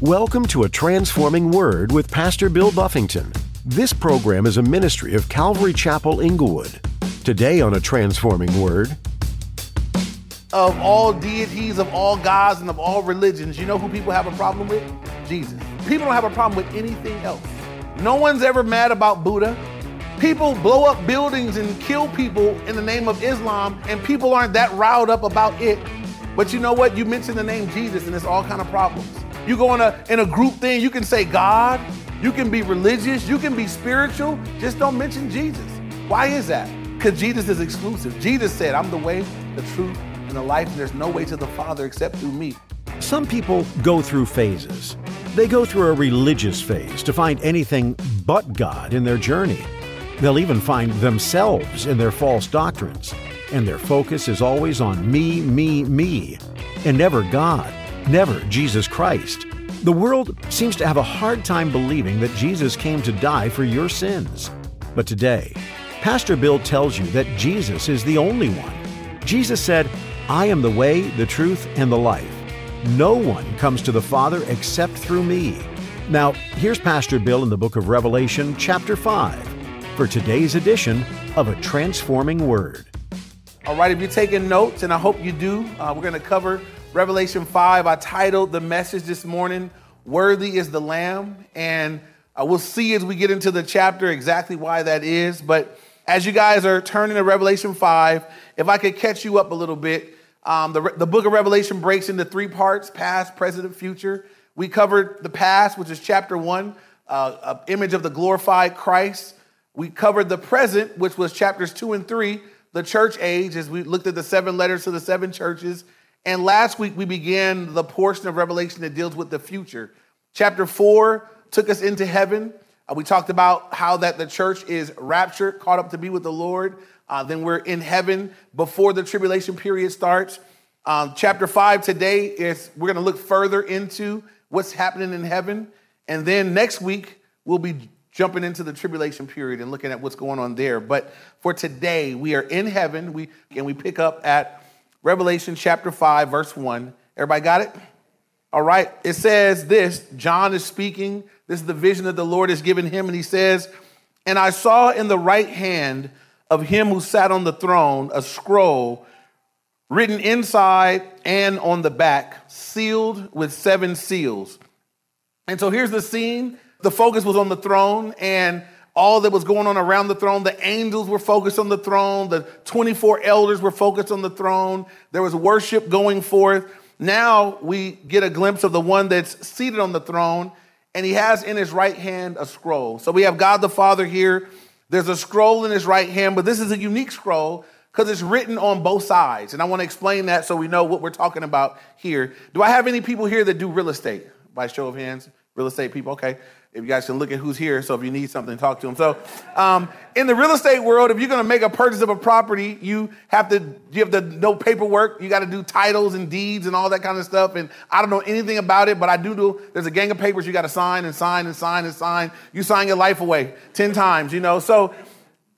Welcome to A Transforming Word with Pastor Bill Buffington. This program is a ministry of Calvary Chapel Inglewood. Today on A Transforming Word, of all deities, of all gods, and of all religions, you know who people have a problem with? Jesus. People don't have a problem with anything else. No one's ever mad about Buddha. People blow up buildings and kill people in the name of Islam, and people aren't that riled up about it. But you know what? You mention the name Jesus, and it's all kind of problems. You go in a in a group thing, you can say God, you can be religious, you can be spiritual, just don't mention Jesus. Why is that? Because Jesus is exclusive. Jesus said, I'm the way, the truth, and the life, and there's no way to the Father except through me. some people go through phases. They go through a religious phase to find anything but God in their journey. They'll even find themselves in their false doctrines, and their focus is always on me, me, me, and never God, never Jesus Christ. The world seems to have a hard time believing that Jesus came to die for your sins. But today, Pastor Bill tells you that Jesus is the only one. Jesus said, I am the way, the truth, and the life. No one comes to the Father except through me. Now, here's Pastor Bill in the book of Revelation, chapter 5, for today's edition of A Transforming Word. All right, if you're taking notes, and I hope you do, uh, we're going to cover Revelation 5. I titled the message this morning, Worthy is the Lamb. And uh, we'll see as we get into the chapter exactly why that is. But as you guys are turning to Revelation 5, if I could catch you up a little bit, um, the, the book of Revelation breaks into three parts past, present, and future. We covered the past, which is chapter 1, uh, an image of the glorified Christ. We covered the present, which was chapters 2 and 3, the church age, as we looked at the seven letters to the seven churches. And last week we began the portion of Revelation that deals with the future. Chapter 4 took us into heaven. Uh, we talked about how that the church is raptured, caught up to be with the Lord. Uh, then we're in heaven before the tribulation period starts. Um, chapter 5 today is we're going to look further into what's happening in heaven. And then next week, we'll be jumping into the tribulation period and looking at what's going on there. But for today, we are in heaven. We and we pick up at Revelation chapter 5, verse 1. Everybody got it? All right. It says this John is speaking. This is the vision that the Lord has given him. And he says, And I saw in the right hand of him who sat on the throne a scroll written inside and on the back, sealed with seven seals. And so here's the scene. The focus was on the throne and all that was going on around the throne. The angels were focused on the throne. The 24 elders were focused on the throne. There was worship going forth. Now we get a glimpse of the one that's seated on the throne, and he has in his right hand a scroll. So we have God the Father here. There's a scroll in his right hand, but this is a unique scroll because it's written on both sides. And I want to explain that so we know what we're talking about here. Do I have any people here that do real estate? By show of hands, real estate people. Okay. If you guys can look at who's here, so if you need something, talk to them. So, um, in the real estate world, if you're going to make a purchase of a property, you have to you have to know paperwork. You got to do titles and deeds and all that kind of stuff. And I don't know anything about it, but I do know there's a gang of papers you got to sign and sign and sign and sign. You sign your life away ten times, you know. So,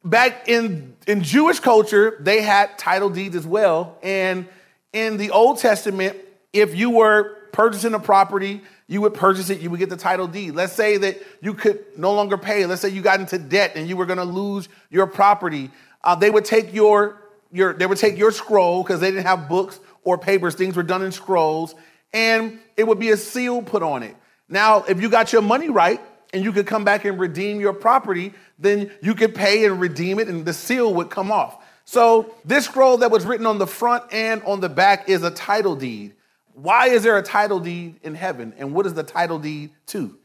back in in Jewish culture, they had title deeds as well. And in the Old Testament, if you were purchasing a property, you would purchase it, you would get the title deed. Let's say that you could no longer pay. Let's say you got into debt and you were going to lose your property. Uh, they would take your your they would take your scroll because they didn't have books or papers. Things were done in scrolls, and it would be a seal put on it. Now, if you got your money right and you could come back and redeem your property, then you could pay and redeem it, and the seal would come off. So this scroll that was written on the front and on the back is a title deed. Why is there a title deed in heaven? And what is the title deed to?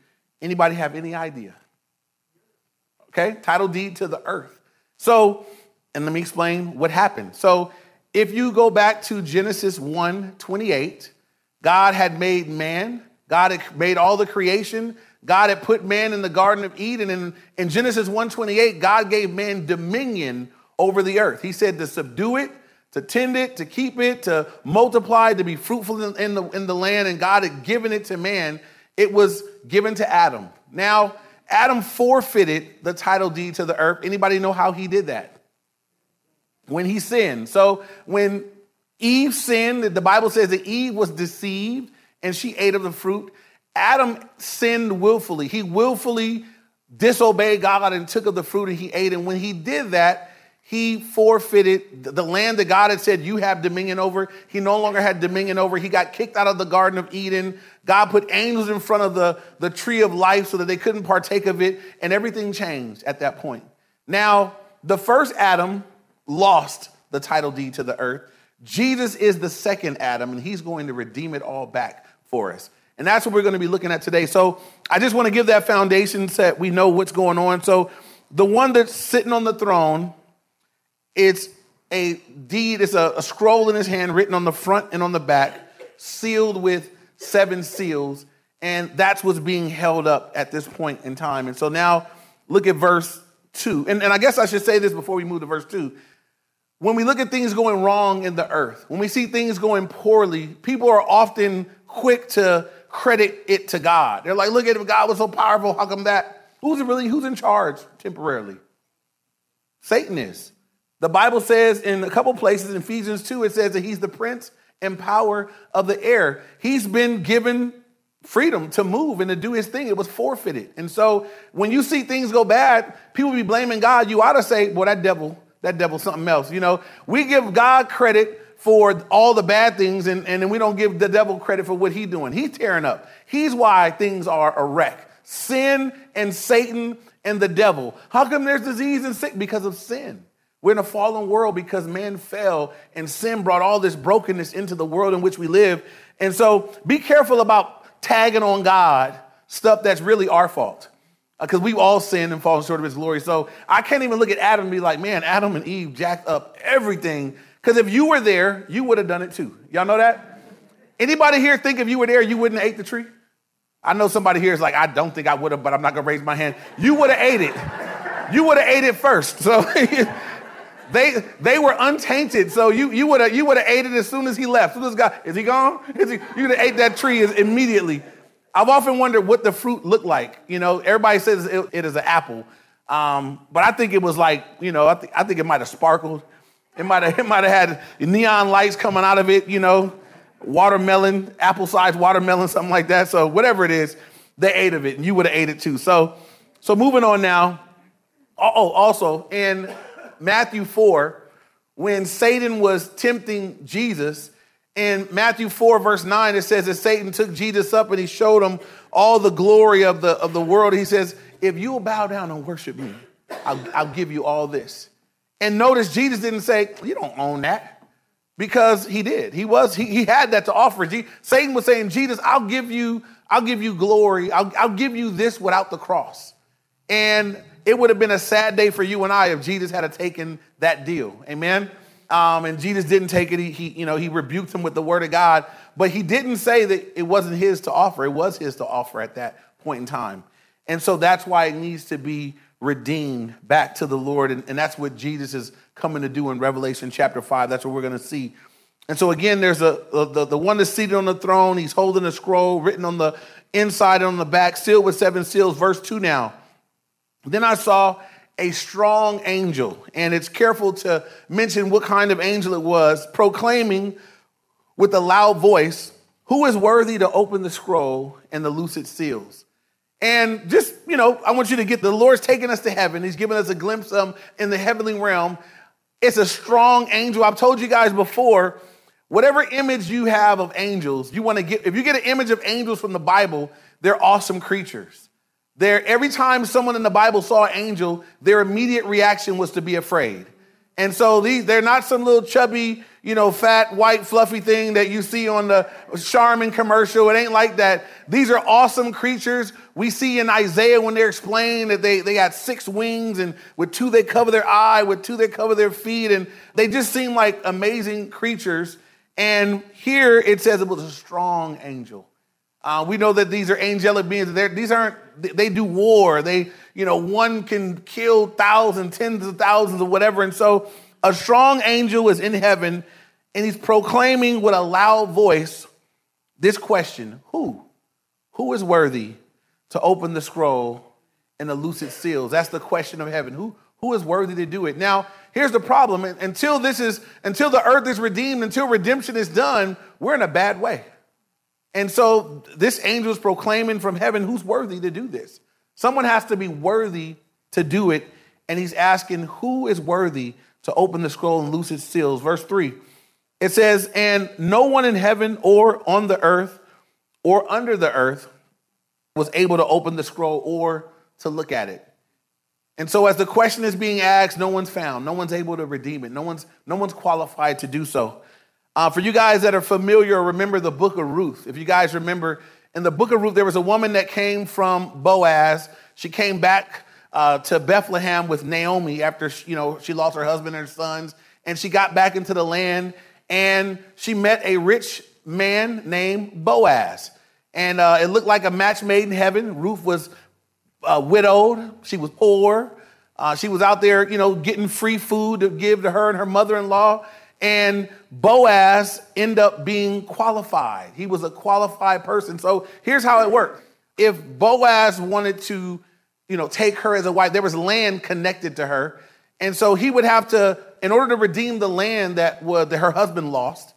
Anybody have any idea? Okay, title deed to the earth. So, and let me explain what happened. So, if you go back to Genesis 1 28, God had made man, God had made all the creation. God had put man in the Garden of Eden. And in Genesis 1 28, God gave man dominion over the earth. He said to subdue it, to tend it, to keep it, to multiply, to be fruitful in, the, in the land, and God had given it to man. It was given to Adam. Now, Adam forfeited the title deed to the earth. Anybody know how he did that? When he sinned. So when Eve sinned, the Bible says that Eve was deceived and she ate of the fruit. Adam sinned willfully. He willfully disobeyed God and took of the fruit and he ate. And when he did that, he forfeited the land that God had said you have dominion over. He no longer had dominion over. He got kicked out of the Garden of Eden. God put angels in front of the, the tree of life so that they couldn't partake of it, and everything changed at that point. Now, the first Adam lost the title deed to the earth. Jesus is the second Adam, and he's going to redeem it all back for us. And that's what we're going to be looking at today. So I just want to give that foundation so that we know what's going on. So the one that's sitting on the throne, it's a deed, it's a, a scroll in his hand written on the front and on the back, sealed with seven seals. And that's what's being held up at this point in time. And so now look at verse two. And, and I guess I should say this before we move to verse two. When we look at things going wrong in the earth, when we see things going poorly, people are often quick to credit it to God. They're like, look at it, God was so powerful. How come that? Who's really, who's in charge temporarily? Satan is. The Bible says in a couple places, in Ephesians 2, it says that he's the prince and power of the air. He's been given freedom to move and to do his thing. It was forfeited. And so when you see things go bad, people be blaming God. You ought to say, well, that devil, that devil's something else. You know, we give God credit for all the bad things, and, and we don't give the devil credit for what he's doing. He's tearing up. He's why things are a wreck. Sin and Satan and the devil. How come there's disease and sick? Because of sin. We're in a fallen world because man fell and sin brought all this brokenness into the world in which we live. And so be careful about tagging on God stuff that's really our fault uh, because we've all sinned and fallen short of his glory. So I can't even look at Adam and be like, man, Adam and Eve jacked up everything because if you were there, you would have done it too. Y'all know that? Anybody here think if you were there, you wouldn't have ate the tree? I know somebody here is like, I don't think I would have, but I'm not gonna raise my hand. You would have ate it. You would have ate it first. So they they were untainted. So you you would have you would have ate it as soon as he left. So this guy, is he gone? Is he, you would have ate that tree immediately. I've often wondered what the fruit looked like. You know, everybody says it, it is an apple, um, but I think it was like, you know, I, th- I think it might have sparkled. It might have, it might have had neon lights coming out of it, you know, watermelon, apple-sized watermelon, something like that. So whatever it is, they ate of it, and you would have ate it too. So, so moving on now. Oh, also in Matthew 4, when Satan was tempting Jesus, in Matthew 4, verse 9, it says that Satan took Jesus up and he showed him all the glory of the, of the world. He says, If you'll bow down and worship me, I'll, I'll give you all this. And notice Jesus didn't say, You don't own that. Because he did. He was, he, he had that to offer. Satan was saying, Jesus, I'll give you, I'll give you glory. I'll, I'll give you this without the cross. And it would have been a sad day for you and I if Jesus had taken that deal. Amen. Um, and Jesus didn't take it. He, he, you know, he rebuked him with the word of God, but he didn't say that it wasn't his to offer. It was his to offer at that point in time. And so that's why it needs to be redeemed back to the Lord. And, and that's what Jesus is coming to do in Revelation chapter 5. That's what we're going to see. And so again, there's a, a the, the one that's seated on the throne. He's holding a scroll written on the inside and on the back, sealed with seven seals. Verse 2 now. Then I saw a strong angel, and it's careful to mention what kind of angel it was, proclaiming with a loud voice, Who is worthy to open the scroll and the its seals? And just, you know, I want you to get the Lord's taking us to heaven. He's giving us a glimpse of in the heavenly realm. It's a strong angel. I've told you guys before, whatever image you have of angels, you want to get, if you get an image of angels from the Bible, they're awesome creatures. They're, every time someone in the Bible saw an angel, their immediate reaction was to be afraid. And so these, they're not some little chubby, you know, fat, white, fluffy thing that you see on the Charmin commercial. It ain't like that. These are awesome creatures. We see in Isaiah when they're explained that they, they got six wings, and with two they cover their eye, with two they cover their feet, and they just seem like amazing creatures. And here it says it was a strong angel. Uh, we know that these are angelic beings. They're, these aren't, they do war. They, you know, one can kill thousands, tens of thousands, or whatever. And so a strong angel is in heaven and he's proclaiming with a loud voice this question Who? Who is worthy to open the scroll and the lucid seals? That's the question of heaven. Who, who is worthy to do it? Now, here's the problem. Until this is, until the earth is redeemed, until redemption is done, we're in a bad way. And so this angel is proclaiming from heaven who's worthy to do this. Someone has to be worthy to do it. And he's asking who is worthy to open the scroll and loose its seals. Verse 3 it says, And no one in heaven or on the earth or under the earth was able to open the scroll or to look at it. And so, as the question is being asked, no one's found. No one's able to redeem it. No one's, no one's qualified to do so. Uh, for you guys that are familiar remember the book of Ruth, if you guys remember, in the book of Ruth, there was a woman that came from Boaz. She came back uh, to Bethlehem with Naomi after you know she lost her husband and her sons, and she got back into the land and she met a rich man named Boaz. And uh, it looked like a match made in heaven. Ruth was uh, widowed, she was poor. Uh, she was out there, you know, getting free food to give to her and her mother in law. And Boaz end up being qualified. He was a qualified person. So here's how it worked. If Boaz wanted to, you know, take her as a wife, there was land connected to her. And so he would have to in order to redeem the land that, was, that her husband lost,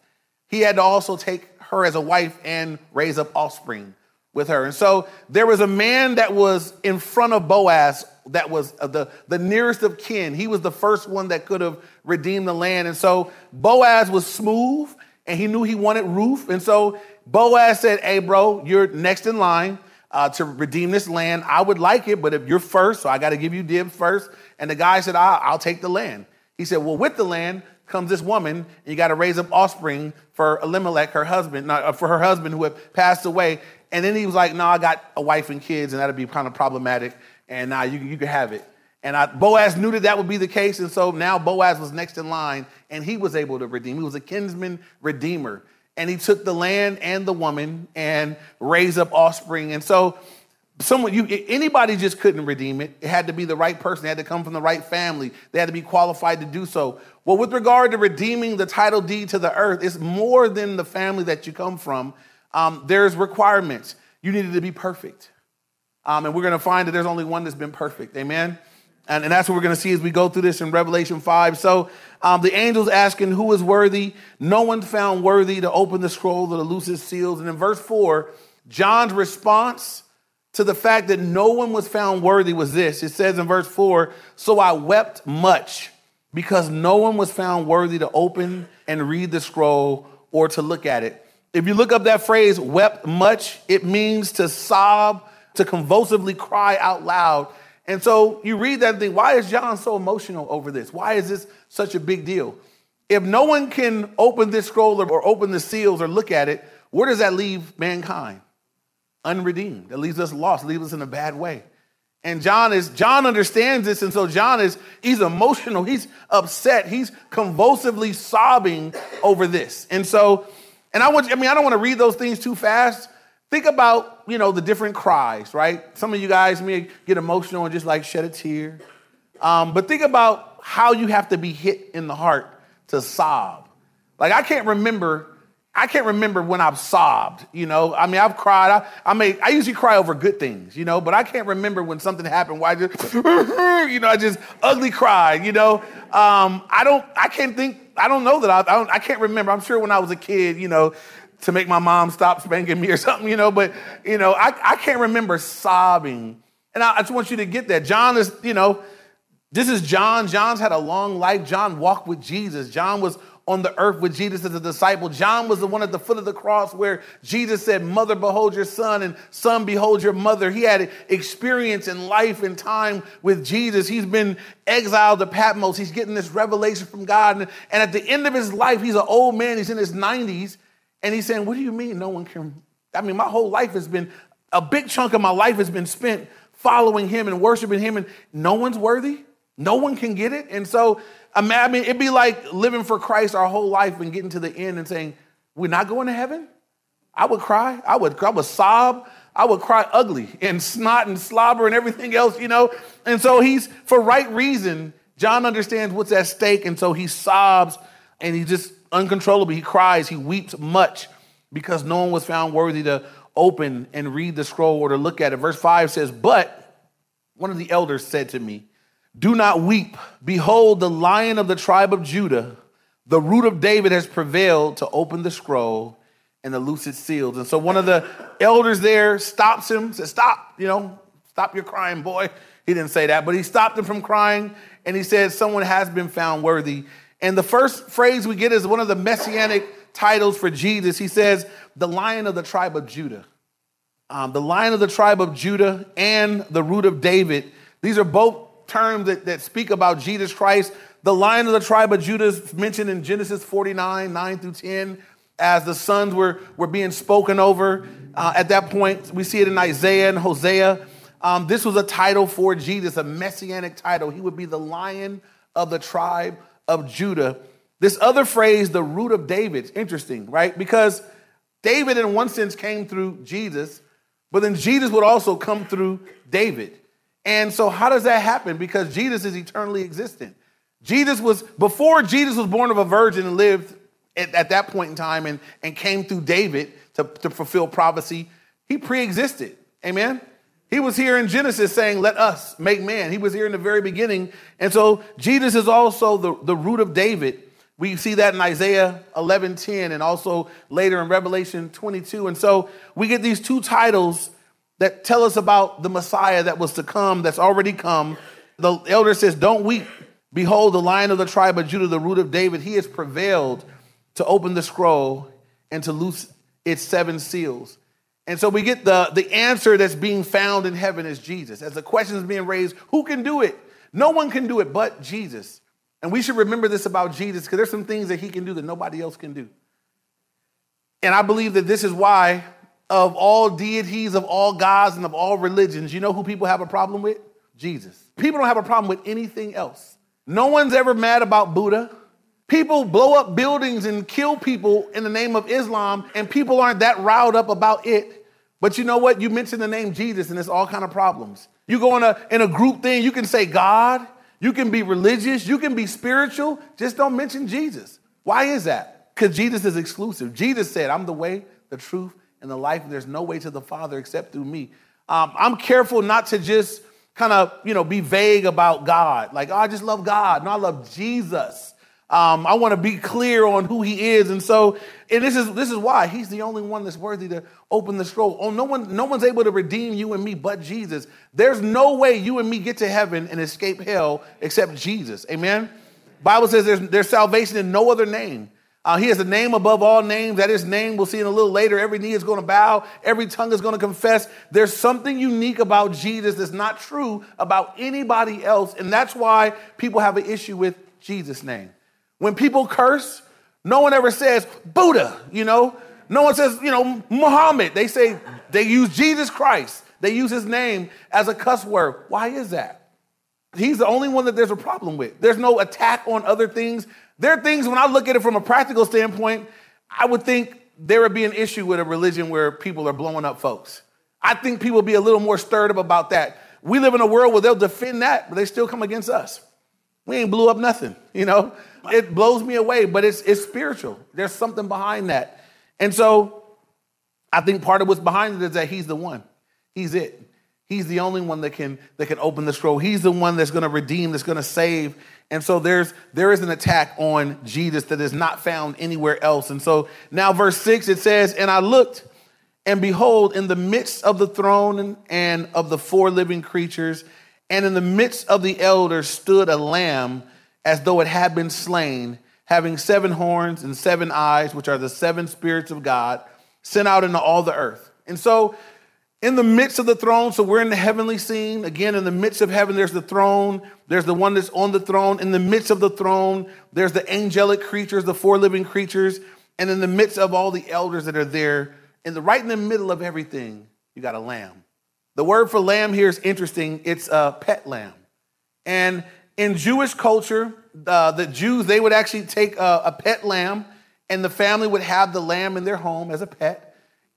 he had to also take her as a wife and raise up offspring with her. And so there was a man that was in front of Boaz that was the, the nearest of kin. He was the first one that could have redeemed the land. And so Boaz was smooth and he knew he wanted Ruth. And so Boaz said, Hey, bro, you're next in line uh, to redeem this land. I would like it, but if you're first, so I got to give you dibs first. And the guy said, I'll, I'll take the land. He said, Well, with the land comes this woman, and you got to raise up offspring for Elimelech, her husband, not, uh, for her husband who had passed away. And then he was like, No, I got a wife and kids, and that'd be kind of problematic. And now you, you can have it. And I, Boaz knew that that would be the case. And so now Boaz was next in line, and he was able to redeem. He was a kinsman redeemer. And he took the land and the woman and raised up offspring. And so someone you anybody just couldn't redeem it it had to be the right person they had to come from the right family they had to be qualified to do so well with regard to redeeming the title deed to the earth it's more than the family that you come from um, there's requirements. You needed to be perfect. Um, and we're going to find that there's only one that's been perfect. Amen? And, and that's what we're going to see as we go through this in revelation 5 so um, the angels asking who is worthy. No one found worthy to open the scroll or to loose its seals. And in verse 4 john's response to the fact that no one was found worthy was this. It says in verse 4 So I wept much because no one was found worthy to open and read the scroll or to look at it. If you look up that phrase, wept much, it means to sob, to convulsively cry out loud. And so you read that and think, why is John so emotional over this? Why is this such a big deal? If no one can open this scroll or open the seals or look at it, where does that leave mankind? unredeemed. That leaves us lost, leaves us in a bad way. And John is John understands this, and so John is he's emotional, he's upset, he's convulsively sobbing over this. And so, and I want I mean, I don't want to read those things too fast. Think about, you know, the different cries, right? Some of you guys may get emotional and just like shed a tear. Um, but think about how you have to be hit in the heart to sob. Like I can't remember I can't remember when I've sobbed, you know. I mean, I've cried. I, I mean, I usually cry over good things, you know, but I can't remember when something happened where I just, you know, I just ugly cried, you know. Um, I don't, I can't think, I don't know that I, I, don't, I can't remember. I'm sure when I was a kid, you know, to make my mom stop spanking me or something, you know, but, you know, I, I can't remember sobbing. And I, I just want you to get that. John is, you know, this is John. John's had a long life. John walked with Jesus. John was on the earth with Jesus as a disciple. John was the one at the foot of the cross where Jesus said, Mother, behold your son, and son, behold your mother. He had experience in life and time with Jesus. He's been exiled to Patmos. He's getting this revelation from God. And, and at the end of his life, he's an old man, he's in his 90s, and he's saying, What do you mean no one can? I mean, my whole life has been, a big chunk of my life has been spent following him and worshiping him, and no one's worthy. No one can get it. And so I mean, it'd be like living for Christ our whole life and getting to the end and saying, We're not going to heaven? I would cry. I would, I would sob. I would cry ugly and snot and slobber and everything else, you know? And so he's, for right reason, John understands what's at stake. And so he sobs and he just uncontrollably, he cries, he weeps much because no one was found worthy to open and read the scroll or to look at it. Verse 5 says, But one of the elders said to me, do not weep. Behold, the lion of the tribe of Judah, the root of David, has prevailed to open the scroll and the loosed seals. And so one of the elders there stops him, says, Stop, you know, stop your crying, boy. He didn't say that, but he stopped him from crying and he said, Someone has been found worthy. And the first phrase we get is one of the messianic titles for Jesus. He says, The lion of the tribe of Judah. Um, the lion of the tribe of Judah and the root of David. These are both terms that, that speak about Jesus Christ. The lion of the tribe of Judah is mentioned in Genesis 49, 9 through 10, as the sons were, were being spoken over. Uh, at that point, we see it in Isaiah and Hosea. Um, this was a title for Jesus, a messianic title. He would be the lion of the tribe of Judah. This other phrase, the root of David, interesting, right? Because David, in one sense, came through Jesus, but then Jesus would also come through David. And so, how does that happen? Because Jesus is eternally existent. Jesus was, before Jesus was born of a virgin and lived at, at that point in time and, and came through David to, to fulfill prophecy, he pre existed. Amen? He was here in Genesis saying, Let us make man. He was here in the very beginning. And so Jesus is also the, the root of David. We see that in Isaiah 11 10 and also later in Revelation 22. And so we get these two titles that tell us about the Messiah that was to come, that's already come. The elder says, Don't weep. Behold, the lion of the tribe of Judah, the root of David, he has prevailed to open the scroll and to loose its seven seals. And so we get the, the answer that's being found in heaven is Jesus. As the question is being raised, who can do it? No one can do it but Jesus. And we should remember this about Jesus because there's some things that he can do that nobody else can do. And I believe that this is why, of all deities, of all gods, and of all religions, you know who people have a problem with? Jesus. People don't have a problem with anything else. No one's ever mad about Buddha. People blow up buildings and kill people in the name of Islam, and people aren't that riled up about it. But you know what? You mention the name Jesus and it's all kind of problems. You go in a, in a group thing, you can say God, you can be religious, you can be spiritual, just don't mention Jesus. Why is that? Because Jesus is exclusive. Jesus said, I'm the way, the truth, and the life, and there's no way to the Father except through me. Um, I'm careful not to just kind of, you know, be vague about God. Like, oh, I just love God. No, I love Jesus. Um, I want to be clear on who he is. And so, and this is this is why he's the only one that's worthy to open the scroll. Oh, no one, no one's able to redeem you and me but Jesus. There's no way you and me get to heaven and escape hell except Jesus. Amen. Bible says there's, there's salvation in no other name. Uh, he has a name above all names. That his name, we'll see in a little later, every knee is going to bow, every tongue is going to confess. There's something unique about Jesus that's not true about anybody else. And that's why people have an issue with Jesus' name. When people curse, no one ever says Buddha, you know. No one says, you know, Muhammad. They say they use Jesus Christ. They use his name as a cuss word. Why is that? He's the only one that there's a problem with. There's no attack on other things. There are things when I look at it from a practical standpoint, I would think there would be an issue with a religion where people are blowing up folks. I think people would be a little more stirred up about that. We live in a world where they'll defend that, but they still come against us. We ain't blew up nothing, you know? It blows me away, but it's, it's spiritual. There's something behind that. And so I think part of what's behind it is that he's the one. He's it. He's the only one that can that can open the scroll. He's the one that's going to redeem, that's going to save. And so there's there is an attack on Jesus that is not found anywhere else. And so now verse 6 it says, "And I looked and behold in the midst of the throne and, and of the four living creatures and in the midst of the elders stood a lamb as though it had been slain, having seven horns and seven eyes, which are the seven spirits of God, sent out into all the earth. And so, in the midst of the throne, so we're in the heavenly scene. Again, in the midst of heaven, there's the throne. There's the one that's on the throne. In the midst of the throne, there's the angelic creatures, the four living creatures. And in the midst of all the elders that are there, in the right in the middle of everything, you got a lamb. The word for lamb here is interesting. It's a pet lamb. And in Jewish culture, uh, the Jews, they would actually take a, a pet lamb and the family would have the lamb in their home as a pet.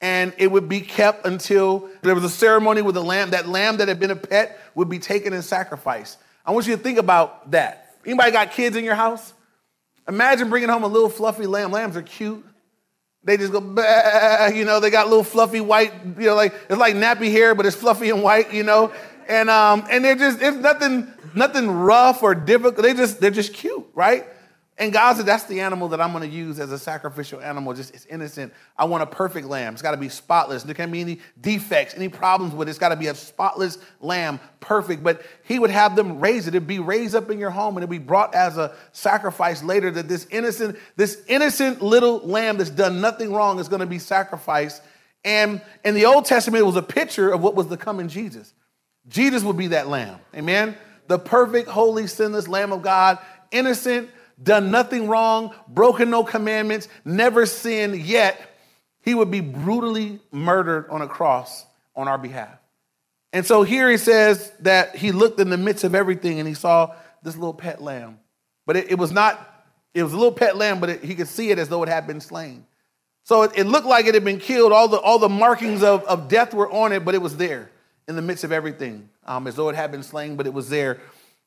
And it would be kept until there was a ceremony with a lamb. That lamb that had been a pet would be taken and sacrificed. I want you to think about that. Anybody got kids in your house? Imagine bringing home a little fluffy lamb. Lambs are cute. They just go, bah, you know, they got little fluffy white, you know, like it's like nappy hair, but it's fluffy and white, you know. And um, and they're just it's nothing, nothing rough or difficult. They just they're just cute, right? And God said, that's the animal that I'm going to use as a sacrificial animal. Just it's innocent. I want a perfect lamb. It's got to be spotless. There can't be any defects, any problems with it. It's got to be a spotless lamb, perfect. But he would have them raise it. It'd be raised up in your home and it'd be brought as a sacrifice later that this innocent, this innocent little lamb that's done nothing wrong is going to be sacrificed. And in the Old Testament, it was a picture of what was to come in Jesus. Jesus would be that lamb. Amen. The perfect, holy, sinless lamb of God, innocent done nothing wrong, broken no commandments, never sinned, yet he would be brutally murdered on a cross on our behalf. And so here he says that he looked in the midst of everything and he saw this little pet lamb. But it, it was not, it was a little pet lamb, but it, he could see it as though it had been slain. So it, it, looked like it had been killed. All the, all the markings of, of death were on it, but it was there in the midst of everything, um, as though it had been slain, but it was there.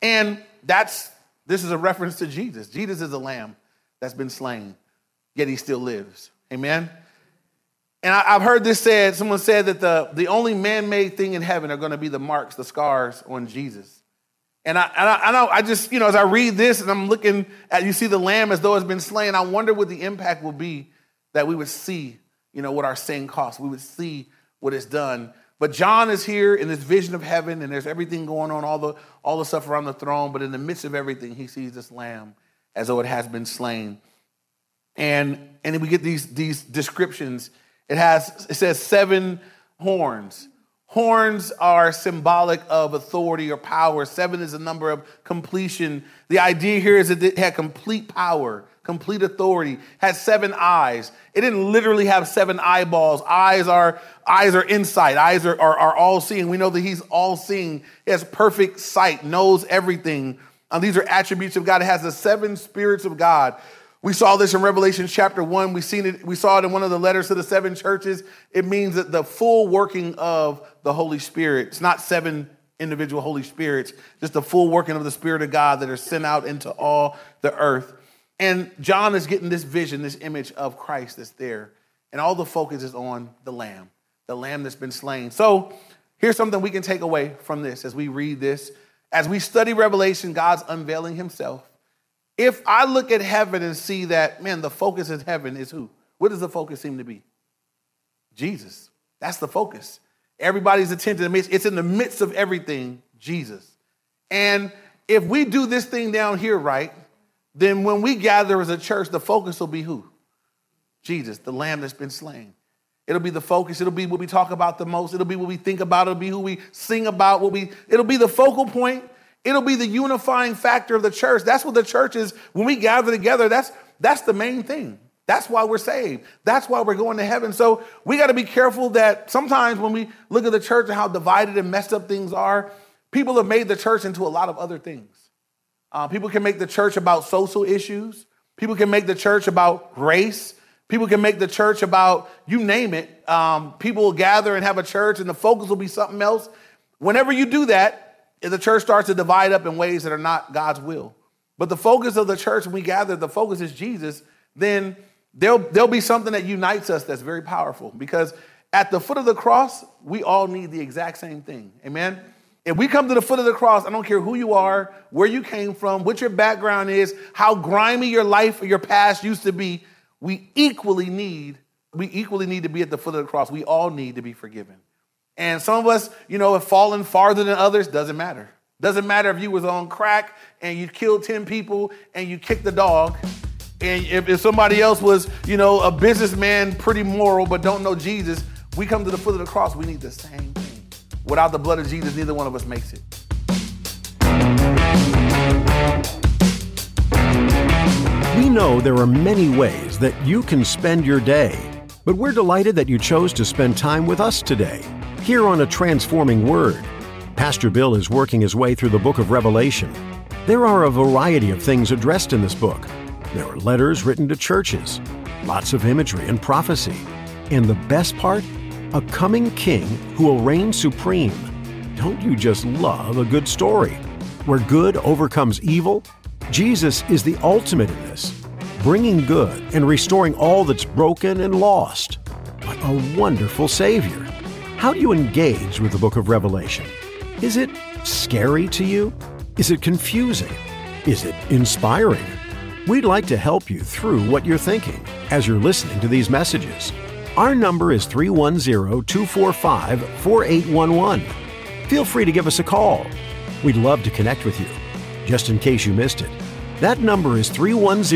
And that's this is a reference to Jesus. Jesus is a lamb that's been slain, yet he still lives. Amen. And I, have heard this said, someone said that the, the only man made thing in heaven are going to be the marks, the scars on Jesus. And I, and I, I, I just, you know, as I read this and I'm looking at, you see the lamb as though it's been slain, I wonder what the impact will be that we would see, you know, what our sin costs. We would see what it's done. But John is here in this vision of heaven, and there's everything going on, all the, all the stuff around the throne. But in the midst of everything, he sees this lamb as though it has been slain. And, and then we get these, these descriptions. It has, it says seven horns. Horns are symbolic of authority or power. Seven is a number of completion. The idea here is that it had complete power complete authority, has seven eyes. It didn't literally have seven eyeballs. Eyes are eyes are insight. Eyes are, are, are all seeing. We know that he's all seeing. He has perfect sight, knows everything. Um, these are attributes of God. It has the seven spirits of God. We saw this in Revelation chapter one. We seen it. We saw it in one of the letters to the seven churches. It means that the full working of the Holy Spirit. It's not seven individual Holy Spirits, just the full working of the Spirit of God that are sent out into all the earth. And John is getting this vision, this image of Christ that's there. And all the focus is on the lamb, the lamb that's been slain. So here's something we can take away from this as we read this. As we study Revelation, God's unveiling himself. If I look at heaven and see that, man, the focus in heaven is who? What does the focus seem to be? Jesus. That's the focus. Everybody's attention, it's in the midst of everything, Jesus. And if we do this thing down here right, then when we gather as a church, the focus will be who? Jesus, the lamb that's been slain. It'll be the focus. It'll be what we talk about the most. It'll be what we think about. It'll be who we sing about. What we, it'll be the focal point. It'll be the unifying factor of the church. That's what the church is. When we gather together, that's, that's the main thing. That's why we're saved. That's why we're going to heaven. So we got to be careful that sometimes when we look at the church and how divided and messed up things are, people have made the church into a lot of other things. Uh, people can make the church about social issues. People can make the church about race. People can make the church about you name it. Um, people will gather and have a church, and the focus will be something else. Whenever you do that, the church starts to divide up in ways that are not God's will. But the focus of the church, when we gather, the focus is Jesus, then there'll, there'll be something that unites us that's very powerful. Because at the foot of the cross, we all need the exact same thing. Amen? If we come to the foot of the cross, I don't care who you are, where you came from, what your background is, how grimy your life or your past used to be, we equally need, we equally need to be at the foot of the cross. We all need to be forgiven. And some of us, you know, have fallen farther than others, doesn't matter. Doesn't matter if you was on crack and you killed 10 people and you kicked the dog. And if, if somebody else was, you know, a businessman, pretty moral, but don't know Jesus, we come to the foot of the cross, we need the same. Without the blood of Jesus, neither one of us makes it. We know there are many ways that you can spend your day, but we're delighted that you chose to spend time with us today, here on A Transforming Word. Pastor Bill is working his way through the book of Revelation. There are a variety of things addressed in this book. There are letters written to churches, lots of imagery and prophecy. And the best part? A coming king who will reign supreme. Don't you just love a good story? Where good overcomes evil? Jesus is the ultimate in this, bringing good and restoring all that's broken and lost. What a wonderful Savior! How do you engage with the book of Revelation? Is it scary to you? Is it confusing? Is it inspiring? We'd like to help you through what you're thinking as you're listening to these messages. Our number is 310 245 4811. Feel free to give us a call. We'd love to connect with you. Just in case you missed it, that number is 310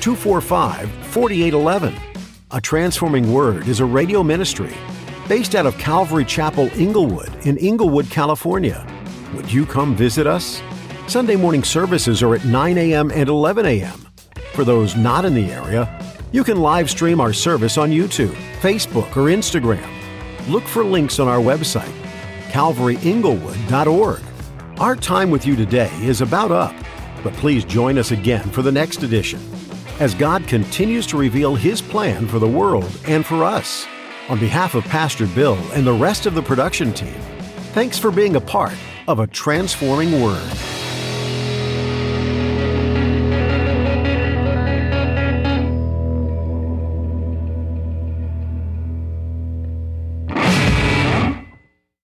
245 4811. A Transforming Word is a radio ministry based out of Calvary Chapel, Inglewood, in Inglewood, California. Would you come visit us? Sunday morning services are at 9 a.m. and 11 a.m. For those not in the area, you can live stream our service on YouTube, Facebook, or Instagram. Look for links on our website, calvaryinglewood.org. Our time with you today is about up, but please join us again for the next edition as God continues to reveal His plan for the world and for us. On behalf of Pastor Bill and the rest of the production team, thanks for being a part of a transforming word.